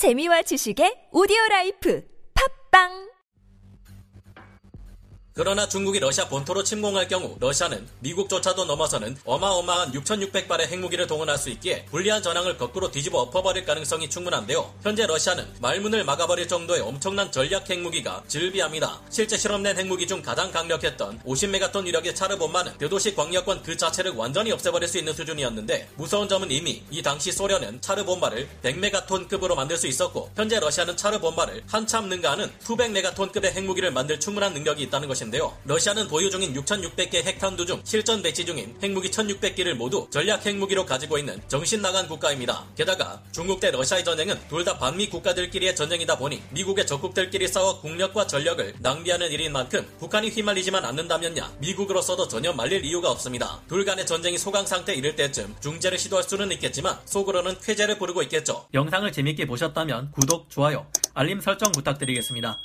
재미와 지식의 오디오 라이프. 팟빵 그러나 중국이 러시아 본토로 침공할 경우 러시아는 미국조차도 넘어서는 어마어마한 6,600발의 핵무기를 동원할 수 있기에 불리한 전황을 거꾸로 뒤집어 엎어버릴 가능성이 충분한데요. 현재 러시아는 말문을 막아버릴 정도의 엄청난 전략 핵무기가 즐비합니다. 실제 실험된 핵무기 중 가장 강력했던 50메가톤 위력의 차르 봄바는 대도시 광역권 그 자체를 완전히 없애버릴 수 있는 수준이었는데 무서운 점은 이미 이 당시 소련은 차르 봄바를 100메가톤급으로 만들 수 있었고 현재 러시아는 차르 봄바를 한참 능가하는 수백 메가톤급의 핵무기를 만들 충분한 능력이 있다는 것 인데요. 러시아는 보유 중인 6,600개 핵탄두 중 실전 배치 중인 핵무기 1,600기를 모두 전략 핵무기로 가지고 있는 정신 나간 국가입니다. 게다가 중국 대 러시아의 전쟁은 둘 다 반미 국가들끼리의 전쟁이다 보니 미국의 적국들끼리 싸워 국력과 전력을 낭비하는 일인 만큼 북한이 휘말리지만 않는다면야 미국으로서도 전혀 말릴 이유가 없습니다. 둘 간의 전쟁이 소강 상태에 이를 때쯤 중재를 시도할 수는 있겠지만 속으로는 쾌재를 부르고 있겠죠. 영상을 재밌게 보셨다면 구독, 좋아요, 알림 설정 부탁드리겠습니다.